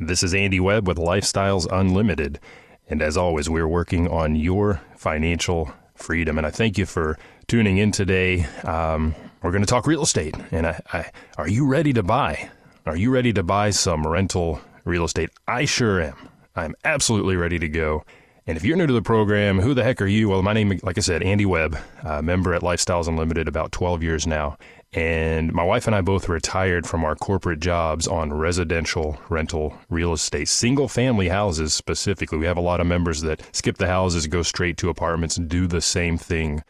This is Andy Webb with Lifestyles Unlimited. And as always, we're working on your financial freedom. And I thank you for tuning in today. Um, we're going to talk real estate. And I, I, are you ready to buy? Are you ready to buy some rental real estate? I sure am. I'm absolutely ready to go. And if you're new to the program, who the heck are you? Well, my name, like I said, Andy Webb, member at Lifestyles Unlimited about 12 years now. And my wife and I both retired from our corporate jobs on residential rental real estate, single family houses specifically. We have a lot of members that skip the houses, go straight to apartments, and do the same thing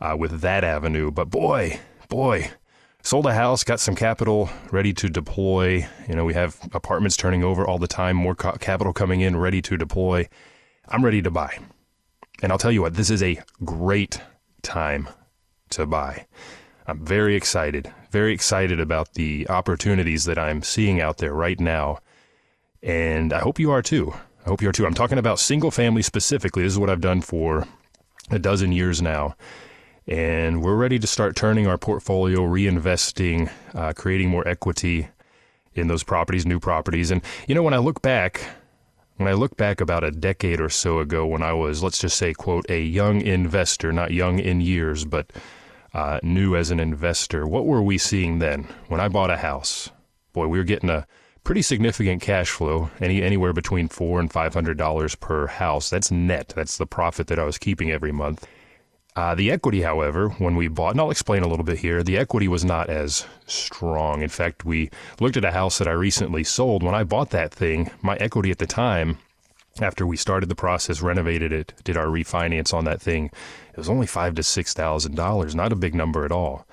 uh, with that avenue. But boy, boy, sold a house, got some capital ready to deploy. You know, we have apartments turning over all the time, more ca- capital coming in, ready to deploy. I'm ready to buy. And I'll tell you what, this is a great time to buy. I'm very excited, very excited about the opportunities that I'm seeing out there right now. And I hope you are too. I hope you are too. I'm talking about single family specifically. This is what I've done for a dozen years now. And we're ready to start turning our portfolio, reinvesting, uh, creating more equity in those properties, new properties. And, you know, when I look back, when I look back about a decade or so ago when I was, let's just say, quote, a young investor, not young in years, but uh, new as an investor, what were we seeing then? When I bought a house, boy, we were getting a pretty significant cash flow, any anywhere between four and five hundred dollars per house. That's net. That's the profit that I was keeping every month. Uh, the equity, however, when we bought, and I'll explain a little bit here, the equity was not as strong. In fact, we looked at a house that I recently sold. When I bought that thing, my equity at the time after we started the process, renovated it, did our refinance on that thing, it was only five to six thousand dollars, not a big number at all.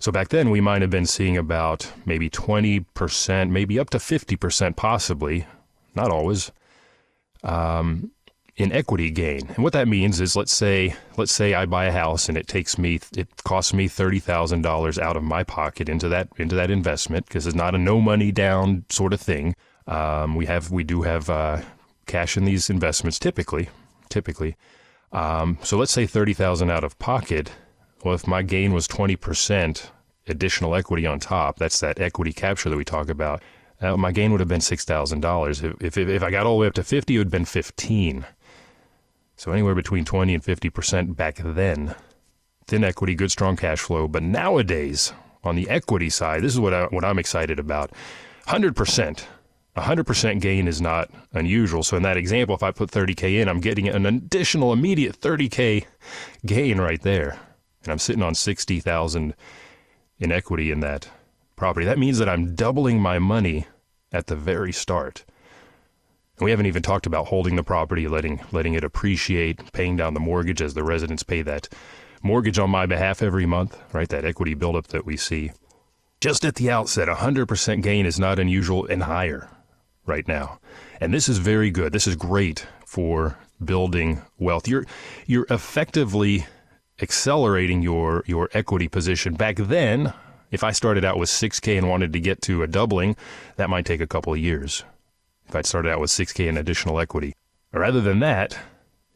So back then we might have been seeing about maybe twenty percent, maybe up to fifty percent, possibly, not always, um, in equity gain. And what that means is, let's say, let's say I buy a house and it takes me, it costs me thirty thousand dollars out of my pocket into that into that investment because it's not a no money down sort of thing. Um, we have we do have uh, cash in these investments typically, typically. Um, so let's say 30,000 out of pocket. Well, if my gain was 20% additional equity on top, that's that equity capture that we talk about. Uh, my gain would have been $6,000. If, if, if I got all the way up to 50, it would have been 15. So anywhere between 20 and 50% back then. Thin equity, good strong cash flow. But nowadays, on the equity side, this is what, I, what I'm excited about. 100%. 100% gain is not unusual. So in that example, if I put 30K in, I'm getting an additional immediate 30K gain right there. And I'm sitting on 60,000 in equity in that property. That means that I'm doubling my money at the very start. And we haven't even talked about holding the property, letting letting it appreciate, paying down the mortgage as the residents pay that mortgage on my behalf every month, right? That equity buildup that we see. Just at the outset, 100% gain is not unusual and higher right now. And this is very good. This is great for building wealth. You're you're effectively accelerating your your equity position. Back then, if I started out with 6k and wanted to get to a doubling, that might take a couple of years. If I'd started out with 6k in additional equity. Rather than that,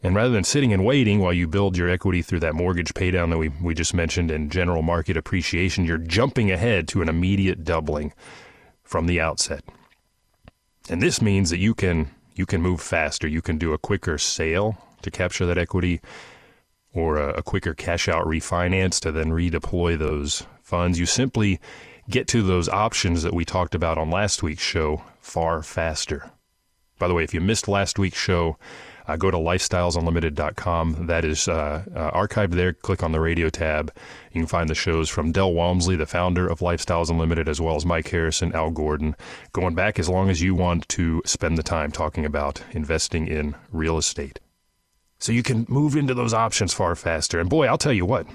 and rather than sitting and waiting while you build your equity through that mortgage paydown that we, we just mentioned and general market appreciation, you're jumping ahead to an immediate doubling from the outset. And this means that you can you can move faster. You can do a quicker sale to capture that equity or a, a quicker cash out refinance to then redeploy those funds. You simply get to those options that we talked about on last week's show far faster. By the way, if you missed last week's show, uh, go to lifestylesunlimited.com. That is uh, uh, archived there. Click on the radio tab. You can find the shows from Del Walmsley, the founder of Lifestyles Unlimited, as well as Mike Harrison, Al Gordon, going back as long as you want to spend the time talking about investing in real estate. So you can move into those options far faster. And boy, I'll tell you what,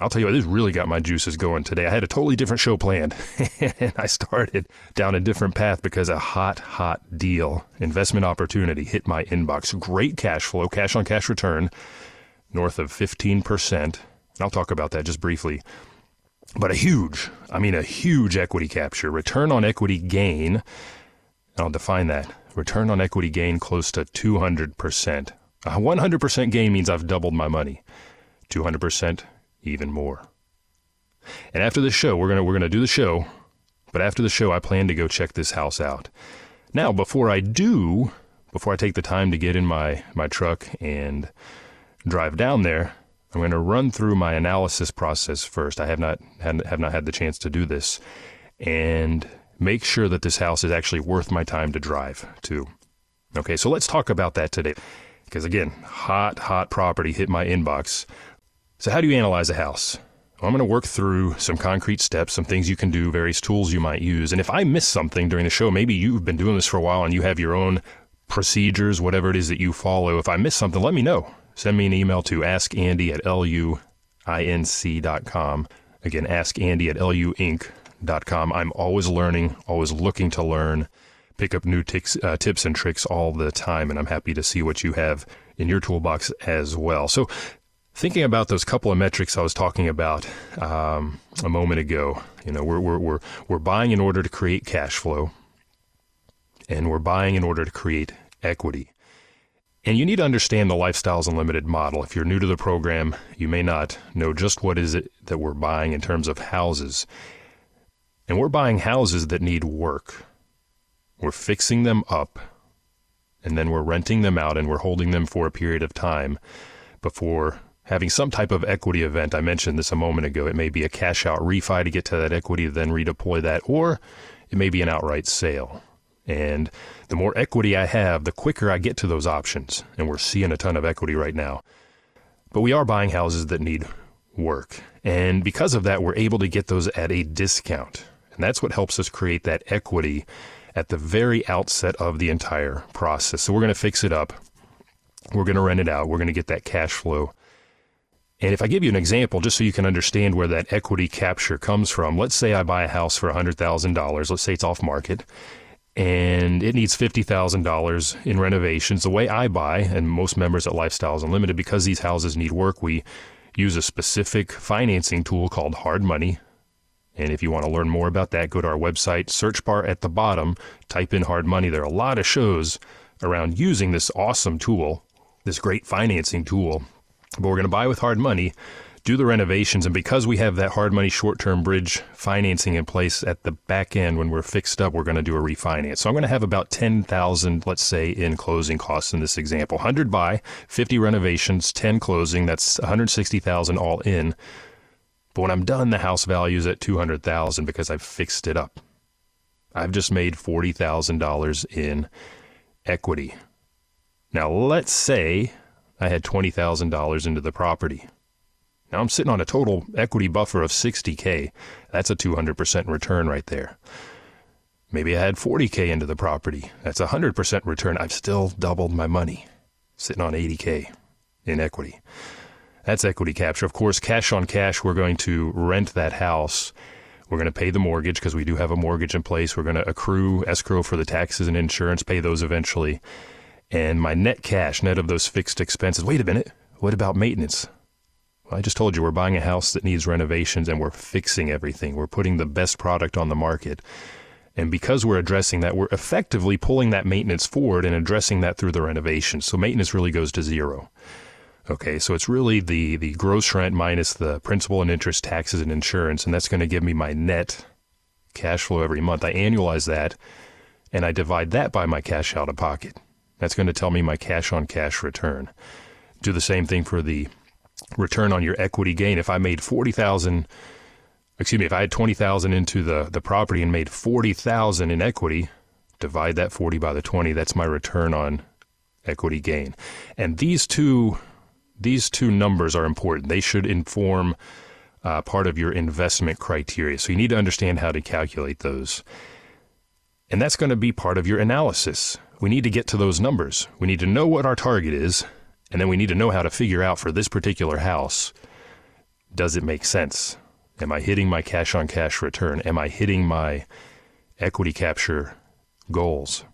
I'll tell you what, this really got my juices going today. I had a totally different show planned, and I started down a different path because a hot, hot deal, investment opportunity hit my inbox. Great cash flow, cash on cash return, north of 15%. And I'll talk about that just briefly. But a huge, I mean, a huge equity capture, return on equity gain. I'll define that. Return on equity gain close to 200%. A 100% gain means I've doubled my money. 200% even more. And after the show, we're gonna we're gonna do the show, but after the show, I plan to go check this house out. Now, before I do, before I take the time to get in my my truck and drive down there, I'm going to run through my analysis process first. I have not had, have not had the chance to do this, and make sure that this house is actually worth my time to drive to. Okay, so let's talk about that today. Because again, hot, hot property hit my inbox so, how do you analyze a house? Well, I'm going to work through some concrete steps, some things you can do, various tools you might use. And if I miss something during the show, maybe you've been doing this for a while and you have your own procedures, whatever it is that you follow. If I miss something, let me know. Send me an email to askandy at luinc.com. Again, askandy at luinc.com. I'm always learning, always looking to learn, pick up new tics, uh, tips and tricks all the time, and I'm happy to see what you have in your toolbox as well. So, thinking about those couple of metrics I was talking about um, a moment ago, you know, we're, we're, we're, we're buying in order to create cash flow and we're buying in order to create equity. And you need to understand the Lifestyles Unlimited model. If you're new to the program, you may not know just what is it that we're buying in terms of houses. And we're buying houses that need work. We're fixing them up and then we're renting them out and we're holding them for a period of time before having some type of equity event. I mentioned this a moment ago. It may be a cash out refi to get to that equity, then redeploy that, or it may be an outright sale. And the more equity I have, the quicker I get to those options. And we're seeing a ton of equity right now. But we are buying houses that need work. And because of that, we're able to get those at a discount. And that's what helps us create that equity at the very outset of the entire process. So we're going to fix it up. We're going to rent it out. We're going to get that cash flow and if I give you an example, just so you can understand where that equity capture comes from, let's say I buy a house for $100,000. Let's say it's off market and it needs $50,000 in renovations. The way I buy, and most members at Lifestyles Unlimited, because these houses need work, we use a specific financing tool called Hard Money. And if you want to learn more about that, go to our website, search bar at the bottom, type in Hard Money. There are a lot of shows around using this awesome tool, this great financing tool but we're going to buy with hard money, do the renovations, and because we have that hard money short term bridge financing in place at the back end when we're fixed up, we're going to do a refinance. So I'm going to have about 10,000, let's say, in closing costs in this example. 100 buy, 50 renovations, 10 closing, that's 160,000 all in. But when I'm done, the house value is at 200,000 because I've fixed it up. I've just made $40,000 in equity. Now, let's say I had $20,000 into the property. Now I'm sitting on a total equity buffer of 60K. That's a 200% return right there. Maybe I had 40K into the property. That's a 100% return. I've still doubled my money, sitting on 80K in equity. That's equity capture. Of course, cash on cash, we're going to rent that house. We're going to pay the mortgage because we do have a mortgage in place. We're going to accrue escrow for the taxes and insurance, pay those eventually and my net cash, net of those fixed expenses. Wait a minute, what about maintenance? Well, I just told you we're buying a house that needs renovations and we're fixing everything. We're putting the best product on the market. And because we're addressing that, we're effectively pulling that maintenance forward and addressing that through the renovation. So maintenance really goes to zero. Okay, so it's really the, the gross rent minus the principal and interest, taxes, and insurance, and that's going to give me my net cash flow every month. I annualize that and I divide that by my cash out of pocket. That's going to tell me my cash on cash return. Do the same thing for the return on your equity gain. If I made 40,000 excuse me, if I had 20,000 into the the property and made 40,000 in equity, divide that 40 by the 20, that's my return on equity gain. And these two these two numbers are important. They should inform uh, part of your investment criteria. So you need to understand how to calculate those. And that's going to be part of your analysis we need to get to those numbers. We need to know what our target is, and then we need to know how to figure out for this particular house does it make sense? Am I hitting my cash on cash return? Am I hitting my equity capture goals?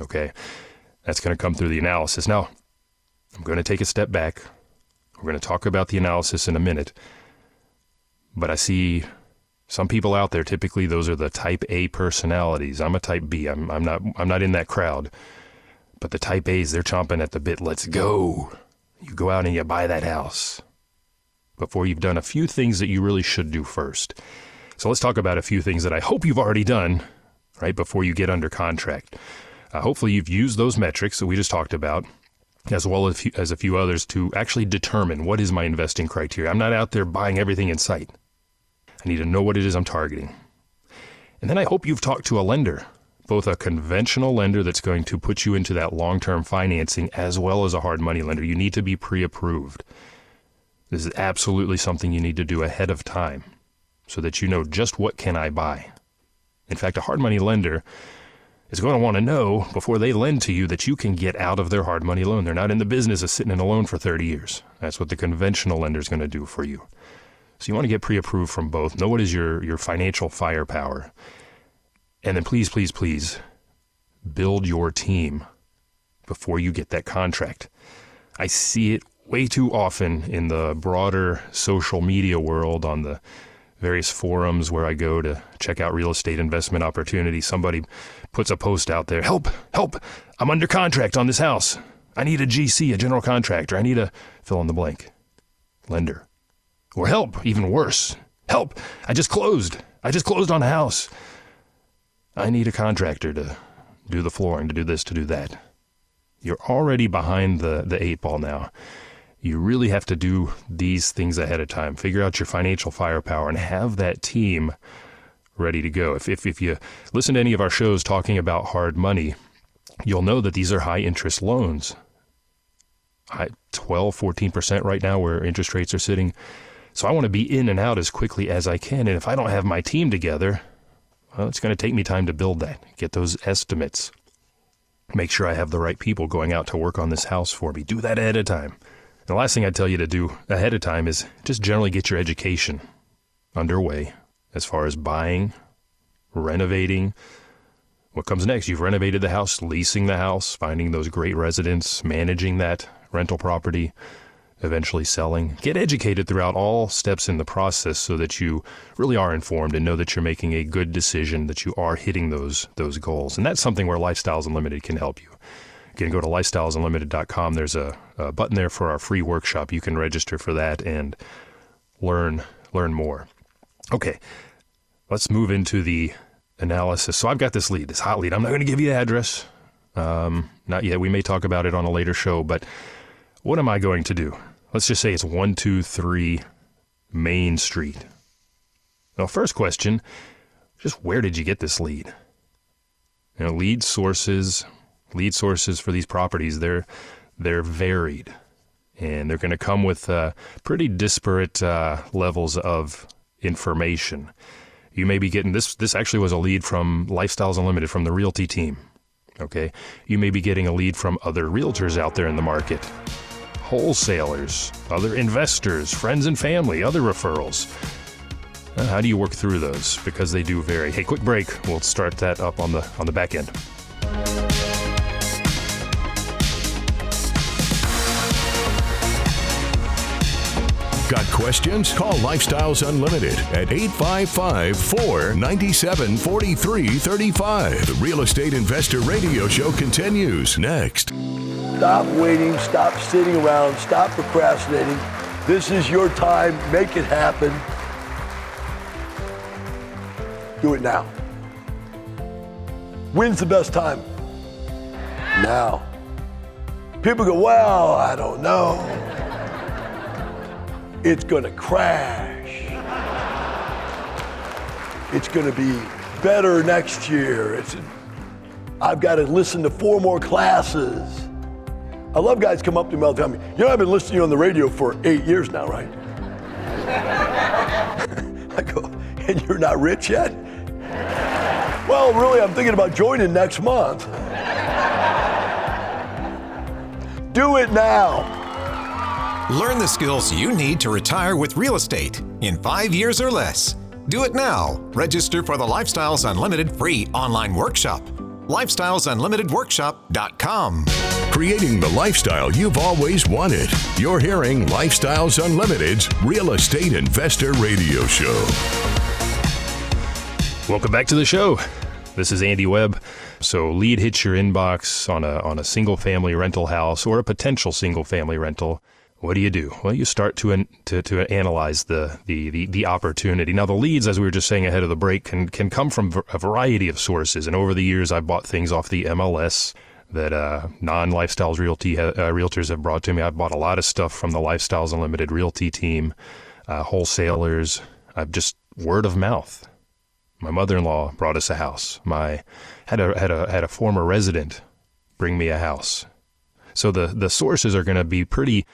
Okay, that's going to come through the analysis. Now, I'm going to take a step back. We're going to talk about the analysis in a minute. But I see some people out there, typically those are the type A personalities. I'm a type B. I'm, I'm not I'm not in that crowd. But the type A's, they're chomping at the bit. Let's go. You go out and you buy that house before you've done a few things that you really should do first. So let's talk about a few things that I hope you've already done right before you get under contract. Uh, hopefully, you've used those metrics that we just talked about, as well as, as a few others, to actually determine what is my investing criteria. I'm not out there buying everything in sight. I need to know what it is I'm targeting. And then I hope you've talked to a lender, both a conventional lender that's going to put you into that long term financing, as well as a hard money lender. You need to be pre approved. This is absolutely something you need to do ahead of time so that you know just what can I buy. In fact, a hard money lender is going to want to know before they lend to you that you can get out of their hard money loan. They're not in the business of sitting in a loan for 30 years. That's what the conventional lender is going to do for you. So you want to get pre-approved from both. Know what is your your financial firepower. And then please, please, please build your team before you get that contract. I see it way too often in the broader social media world on the various forums where I go to check out real estate investment opportunities. Somebody puts a post out there Help, help, I'm under contract on this house. I need a GC, a general contractor. I need a fill in the blank lender. Or help, even worse. Help, I just closed. I just closed on a house. I need a contractor to do the flooring, to do this, to do that. You're already behind the, the eight ball now you really have to do these things ahead of time. Figure out your financial firepower and have that team ready to go. If, if, if you listen to any of our shows talking about hard money, you'll know that these are high interest loans. High, 12, 14% right now where interest rates are sitting. So I want to be in and out as quickly as I can. And if I don't have my team together, well, it's going to take me time to build that, get those estimates, make sure I have the right people going out to work on this house for me. Do that ahead of time. The last thing I'd tell you to do ahead of time is just generally get your education underway as far as buying, renovating. What comes next? You've renovated the house, leasing the house, finding those great residents, managing that rental property, eventually selling. Get educated throughout all steps in the process so that you really are informed and know that you're making a good decision, that you are hitting those those goals. And that's something where Lifestyles Unlimited can help you. Can go to lifestylesunlimited.com. There's a, a button there for our free workshop. You can register for that and learn learn more. Okay, let's move into the analysis. So I've got this lead, this hot lead. I'm not going to give you the address. Um, not yet. We may talk about it on a later show, but what am I going to do? Let's just say it's 123 Main Street. Now, first question just where did you get this lead? Know, lead sources lead sources for these properties they're they're varied and they're going to come with uh, pretty disparate uh, levels of information. You may be getting this. This actually was a lead from Lifestyles Unlimited from the Realty team. Okay, you may be getting a lead from other realtors out there in the market, wholesalers, other investors, friends and family, other referrals. Uh, how do you work through those? Because they do vary. Hey, quick break. We'll start that up on the on the back end. Got questions? Call Lifestyles Unlimited at 855 497 4335. The Real Estate Investor Radio Show continues next. Stop waiting, stop sitting around, stop procrastinating. This is your time. Make it happen. Do it now. When's the best time? Now. People go, well, I don't know it's going to crash. It's going to be better next year. It's, I've got to listen to four more classes. I love guys come up to me all the time. You know, I've been listening to you on the radio for eight years now, right? I go, and you're not rich yet? Well, really, I'm thinking about joining next month. Do it now. Learn the skills you need to retire with real estate in five years or less. Do it now. Register for the Lifestyles Unlimited free online workshop. LifestylesUnlimitedWorkshop.com. Creating the lifestyle you've always wanted. You're hearing Lifestyles Unlimited's Real Estate Investor Radio Show. Welcome back to the show. This is Andy Webb. So lead hits your inbox on a on a single family rental house or a potential single family rental what do you do? Well, you start to to, to analyze the, the, the the opportunity. Now, the leads, as we were just saying ahead of the break, can can come from a variety of sources. And over the years, I've bought things off the MLS that uh, non Lifestyles Realty uh, realtors have brought to me. I've bought a lot of stuff from the Lifestyles Unlimited Realty team, uh, wholesalers. I've just word of mouth. My mother-in-law brought us a house. My had a had a had a former resident bring me a house. So the the sources are going to be pretty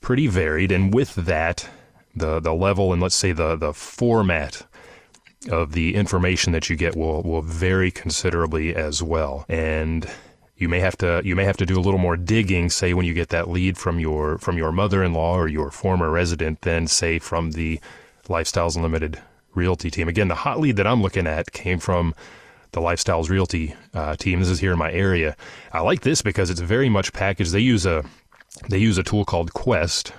pretty varied, and with that, the the level and let's say the the format of the information that you get will will vary considerably as well. And you may have to you may have to do a little more digging, say when you get that lead from your from your mother-in-law or your former resident, than say from the Lifestyles Unlimited Realty team. Again, the hot lead that I'm looking at came from the Lifestyles Realty uh, team. This is here in my area. I like this because it's very much packaged. They use a they use a tool called Quest.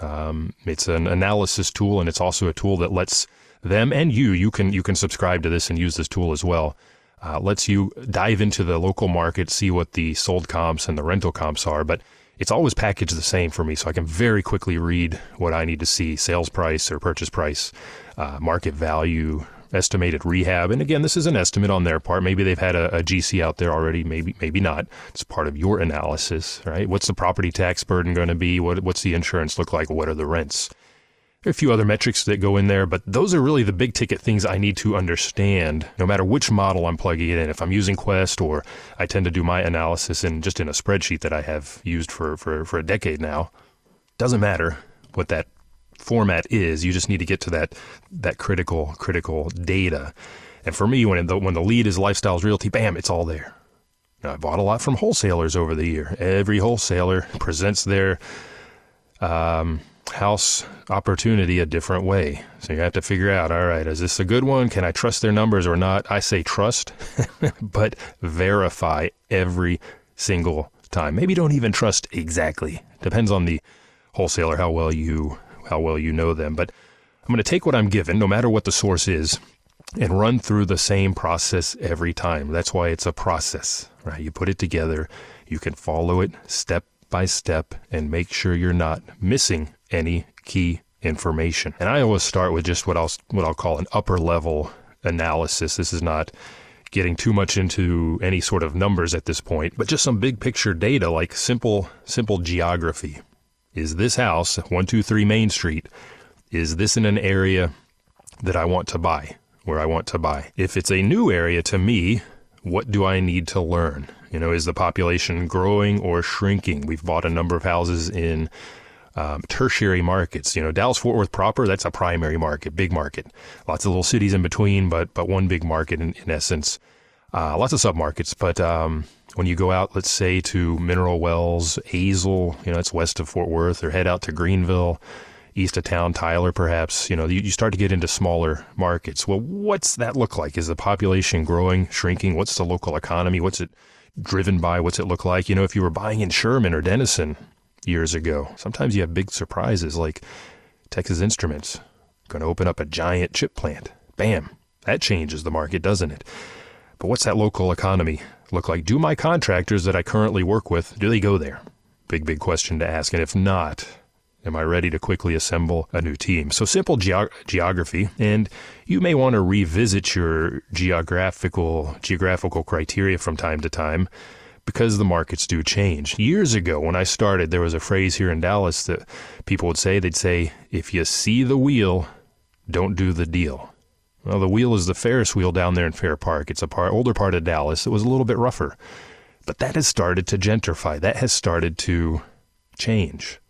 Um, it's an analysis tool, and it's also a tool that lets them and you you can you can subscribe to this and use this tool as well. Uh, lets you dive into the local market, see what the sold comps and the rental comps are, but it's always packaged the same for me, so I can very quickly read what I need to see: sales price or purchase price, uh, market value, estimated rehab. And again, this is an estimate on their part. Maybe they've had a, a, GC out there already. Maybe maybe not. It's part of your analysis, right? What's the property tax burden going to be? What what's the insurance look like? What are the rents? There are a few other metrics that go in there, but those are really the big ticket things I need to understand no matter which model I'm plugging it in. If I'm using Quest or I tend to do my analysis in just in a spreadsheet that I have used for, for, for a decade now, doesn't matter what that format is. You just need to get to that that critical critical data. And for me, when the when the lead is Lifestyles Realty, bam, it's all there. Now, I bought a lot from wholesalers over the year. Every wholesaler presents their um, house opportunity a different way. So you have to figure out, all right, is this a good one? Can I trust their numbers or not? I say trust, but verify every single time. Maybe don't even trust exactly. Depends on the wholesaler how well you how well you know them. But I'm going to take what I'm given, no matter what the source is, and run through the same process every time. That's why it's a process, right? You put it together, you can follow it step by step and make sure you're not missing any key information. And I always start with just what I'll what I'll call an upper level analysis. This is not getting too much into any sort of numbers at this point, but just some big picture data like simple simple geography, is this house, 123 Main Street, is this in an area that I want to buy, where I want to buy? If it's a new area to me, what do I need to learn? You know, is the population growing or shrinking? We've bought a number of houses in um, tertiary markets. You know, Dallas Fort Worth proper, that's a primary market, big market. Lots of little cities in between, but but one big market in, in essence. Uh, lots of submarkets, but um, when you go out, let's say to Mineral Wells, Azle, you know, it's west of Fort Worth, or head out to Greenville, east of town, Tyler, perhaps, you know, you, you start to get into smaller markets. Well, what's that look like? Is the population growing, shrinking? What's the local economy? What's it driven by? What's it look like? You know, if you were buying in Sherman or Denison years ago, sometimes you have big surprises like Texas Instruments going to open up a giant chip plant. Bam. That changes the market, doesn't it? But what's that local economy look like? Do my contractors that I currently work with, do they go there? Big, big question to ask. And if not, am I ready to quickly assemble a new team? So simple geography, and you may want to revisit your geographical geographical criteria from time to time because the markets do change. Years ago, when I started, there was a phrase here in Dallas that people would say, they'd say, if you see the wheel, don't do the deal. Well, the wheel is the Ferris wheel down there in Fair Park. It's a part, older part of Dallas. It was a little bit rougher. But that has started to gentrify. That has started to change.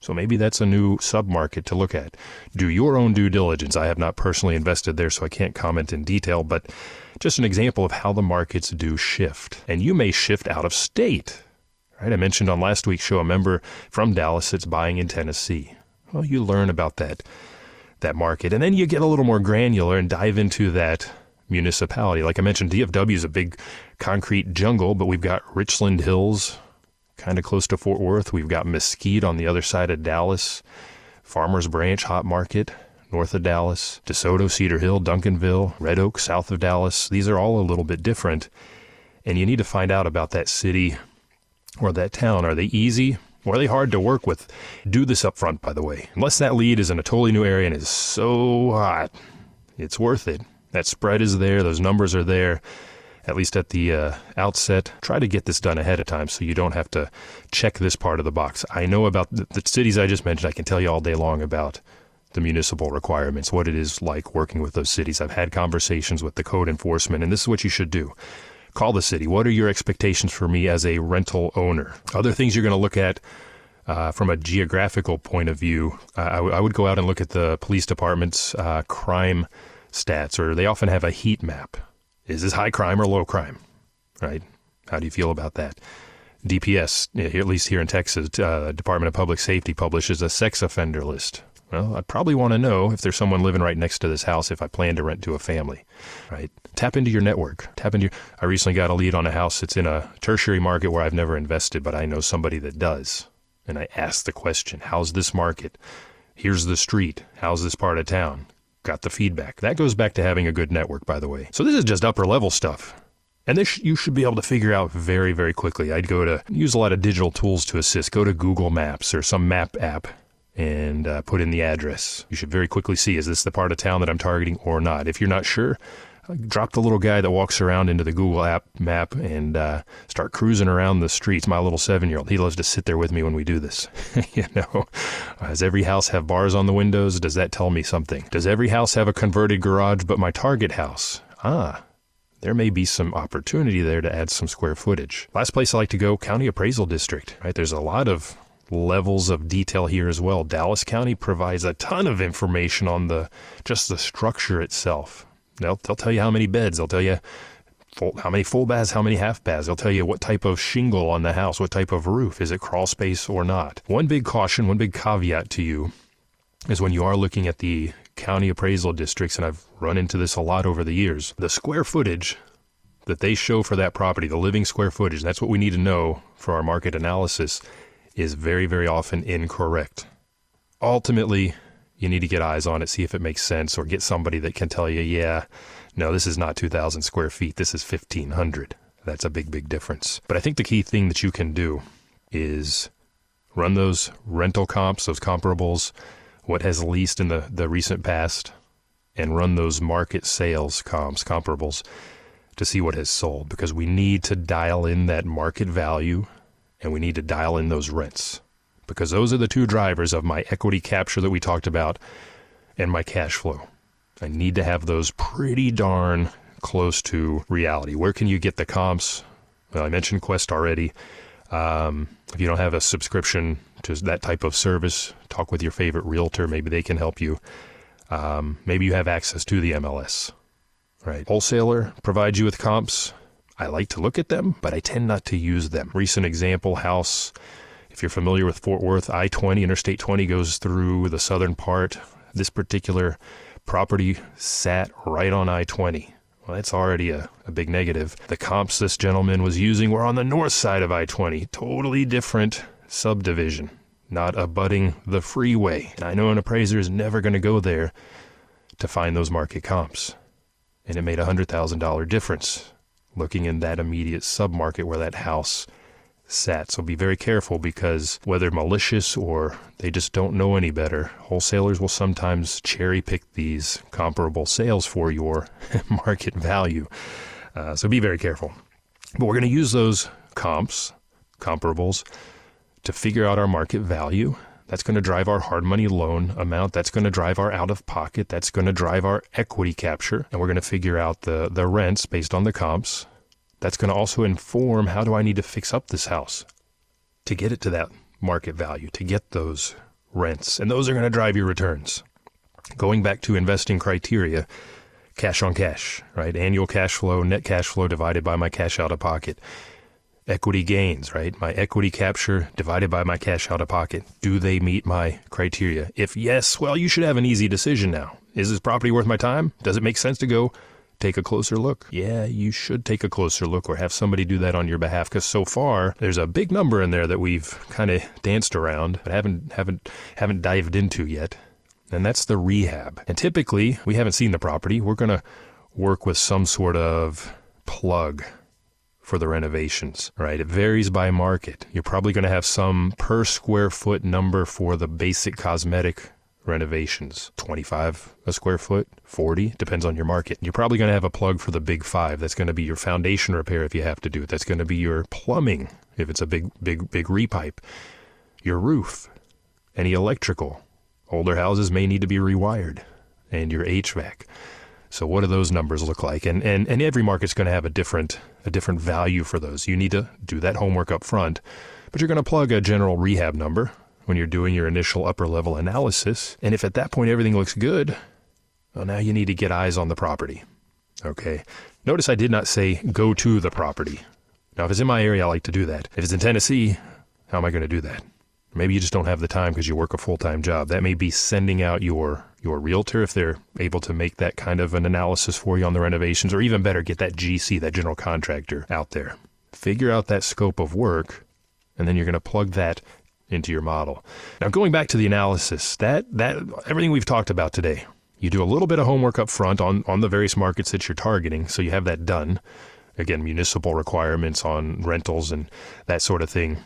So maybe that's a new submarket to look at. Do your own due diligence. I have not personally invested there, so I can't comment in detail, but just an example of how the markets do shift. And you may shift out of state, Right? I mentioned on last week's show a member from Dallas that's buying in Tennessee. Well, you learn about that that market, and then you get a little more granular and dive into that municipality. Like I mentioned, DFW is a big concrete jungle, but we've got Richland Hills, kind of close to Fort Worth. We've got Mesquite on the other side of Dallas, Farmers Branch Hot Market north of Dallas, DeSoto, Cedar Hill, Duncanville, Red Oak south of Dallas. These are all a little bit different, and you need to find out about that city or that town. Are they easy? They hard to work with? Do this up front, by the way. Unless that lead is in a totally new area and is so hot, it's worth it. That spread is there, those numbers are there, at least at the uh, outset. Try to get this done ahead of time so you don't have to check this part of the box. I know about the, the cities I just mentioned, I can tell you all day long about the municipal requirements, what it is like working with those cities. I've had conversations with the code enforcement, and this is what you should do. Call the city. What are your expectations for me as a rental owner? Other things you're going to look at uh, from a geographical point of view, uh, I, w- I would go out and look at the police department's uh, crime stats, or they often have a heat map. Is this high crime or low crime? Right? How do you feel about that? DPS, at least here in Texas, uh, Department of Public Safety publishes a sex offender list. Well, I'd probably want to know if there's someone living right next to this house if I plan to rent to a family, right? Tap into your network. Tap into. Your, I recently got a lead on a house that's in a tertiary market where I've never invested, but I know somebody that does. And I asked the question, "How's this market? Here's the street. How's this part of town?" Got the feedback. That goes back to having a good network, by the way. So this is just upper level stuff. And this you should be able to figure out very, very quickly. I'd go to use a lot of digital tools to assist. Go to Google Maps or some map app and uh, put in the address. You should very quickly see is this the part of town that I'm targeting or not. If you're not sure, uh, drop the little guy that walks around into the Google app map and uh, start cruising around the streets. My little seven year old, he loves to sit there with me when we do this. you know, does every house have bars on the windows? Does that tell me something? Does every house have a converted garage but my target house? Ah, there may be some opportunity there to add some square footage. Last place I like to go, County Appraisal District. Right, there's a lot of levels of detail here as well. Dallas County provides a ton of information on the just the structure itself. They'll they'll tell you how many beds. They'll tell you full, how many full baths, how many half baths. They'll tell you what type of shingle on the house, what type of roof, is it crawl space or not. One big caution, one big caveat to you is when you are looking at the county appraisal districts, and I've run into this a lot over the years. The square footage that they show for that property, the living square footage, that's what we need to know for our market analysis is very, very often incorrect. Ultimately, you need to get eyes on it, see if it makes sense, or get somebody that can tell you, yeah, no, this is not 2,000 square feet, this is 1,500. That's a big, big difference. But I think the key thing that you can do is run those rental comps, those comparables, what has leased in the, the recent past, and run those market sales comps, comparables, to see what has sold because we need to dial in that market value and we need to dial in those rents because those are the two drivers of my equity capture that we talked about and my cash flow. I need to have those pretty darn close to reality. Where can you get the comps? Well, I mentioned Quest already. Um, if you don't have a subscription to that type of service, talk with your favorite realtor. Maybe they can help you. Um, maybe you have access to the MLS. Right. Wholesaler provides you with comps. I like to look at them, but I tend not to use them. Recent example house, if you're familiar with Fort Worth, I 20, Interstate 20 goes through the southern part. This particular property sat right on I 20. Well, that's already a, a big negative. The comps this gentleman was using were on the north side of I 20, totally different subdivision, not abutting the freeway. And I know an appraiser is never going to go there to find those market comps. And it made a $100,000 difference looking in that immediate submarket where that house sat. So be very careful because whether malicious or they just don't know any better, wholesalers will sometimes cherry pick these comparable sales for your market value. Uh, so be very careful. But we're going to use those comps, comparables, to figure out our market value. That's going to drive our hard money loan amount. That's going to drive our out of pocket. That's going to drive our equity capture. And we're going to figure out the, the rents based on the comps. That's going to also inform how do I need to fix up this house to get it to that market value, to get those rents. And those are going to drive your returns. Going back to investing criteria, cash on cash, right? Annual cash flow, net cash flow divided by my cash out of pocket. Equity gains, right? My equity capture divided by my cash out of pocket. Do they meet my criteria? If yes, well, you should have an easy decision now. Is this property worth my time? Does it make sense to go take a closer look? Yeah, you should take a closer look or have somebody do that on your behalf because so far there's a big number in there that we've kind of danced around but haven't haven't haven't dived into yet. And that's the rehab. And typically, we haven't seen the property. We're going to work with some sort of plug for the renovations, right? It varies by market. You're probably going to have some per square foot number for the basic cosmetic renovations 25 a square foot, 40, depends on your market. You're probably going to have a plug for the big five. That's going to be your foundation repair if you have to do it. That's going to be your plumbing if it's a big, big, big repipe, your roof, any electrical. Older houses may need to be rewired, and your HVAC. So what do those numbers look like? And and, and every market's going to have a different a different value for those. You need to do that homework up front, but you're going to plug a general rehab number when you're doing your initial upper level analysis. And if at that point everything looks good, well now you need to get eyes on the property. Okay. Notice I did not say go to the property. Now if it's in my area I like to do that. If it's in Tennessee, how am I going to do that? Maybe you just don't have the time because you work a full-time job. That may be sending out your your realtor if they're able to make that kind of an analysis for you on the renovations, or even better, get that GC, that general contractor, out there. Figure out that scope of work, and then you're going to plug that into your model. Now, going back to the analysis, that that everything we've talked about today, you do a little bit of homework up front on on the various markets that you're targeting, so you have that done. Again, municipal requirements on rentals and that sort of thing.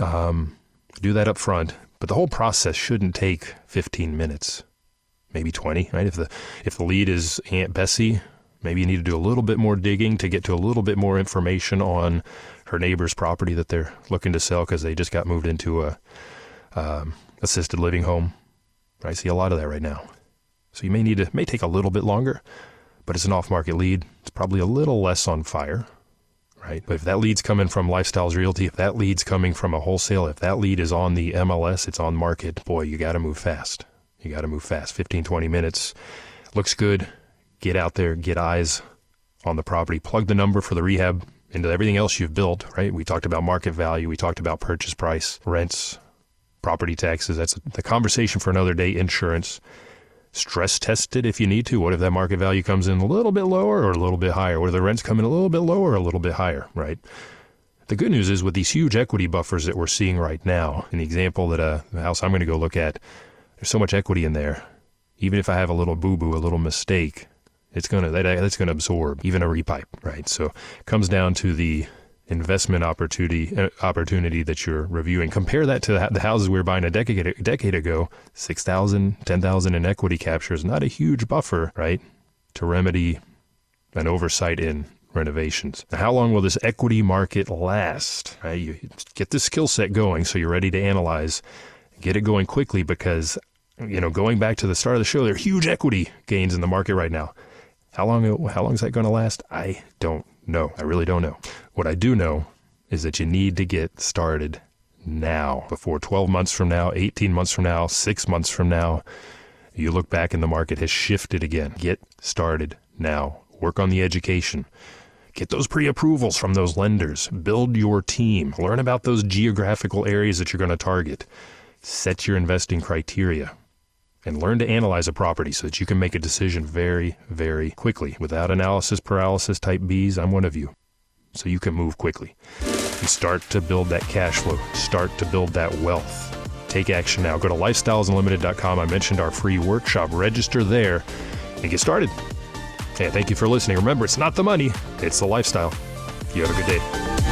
Um, do that up front, but the whole process shouldn't take 15 minutes maybe 20, right? If the if the lead is Aunt Bessie, maybe you need to do a little bit more digging to get to a little bit more information on her neighbor's property that they're looking to sell because they just got moved into a um, assisted living home. I see a lot of that right now. So you may need to may take a little bit longer, but it's an off-market lead. It's probably a little less on fire, right? But if that lead's coming from Lifestyles Realty, if that lead's coming from a wholesale, if that lead is on the MLS, it's on market, boy, you got to move fast. You got to move fast. 15, 20 minutes. Looks good. Get out there, get eyes on the property, plug the number for the rehab into everything else you've built, right? We talked about market value, we talked about purchase price, rents, property taxes. That's the conversation for another day. Insurance. Stress test it if you need to. What if that market value comes in a little bit lower or a little bit higher? What if the rents come in a little bit lower or a little bit higher, right? The good news is with these huge equity buffers that we're seeing right now, in the example that uh, house I'm going to go look at, there's so much equity in there. Even if I have a little boo boo, a little mistake, it's gonna that, that's gonna absorb even a repipe, right? So it comes down to the investment opportunity uh, opportunity that you're reviewing. Compare that to the houses we were buying a decade decade ago. 6,000, 10,000 in equity capture is not a huge buffer, right? To remedy an oversight in renovations. How long will this equity market last? Right? You get this skill set going so you're ready to analyze. Get it going quickly because you know, going back to the start of the show, there are huge equity gains in the market right now. How long how long is that going to last? I don't know. I really don't know. What I do know is that you need to get started now before 12 months from now, 18 months from now, 6 months from now, you look back and the market has shifted again. Get started now. Work on the education. Get those pre approvals from those lenders. Build your team. Learn about those geographical areas that you're going to target. Set your investing criteria and learn to analyze a property so that you can make a decision very, very quickly. Without analysis paralysis type Bs, I'm one of you. So you can move quickly and start to build that cash flow, start to build that wealth. Take action now. Go to lifestylesunlimited.com. I mentioned our free workshop. Register there and get started. Hey, thank you for listening. Remember, it's not the money, it's the lifestyle. You have a good day.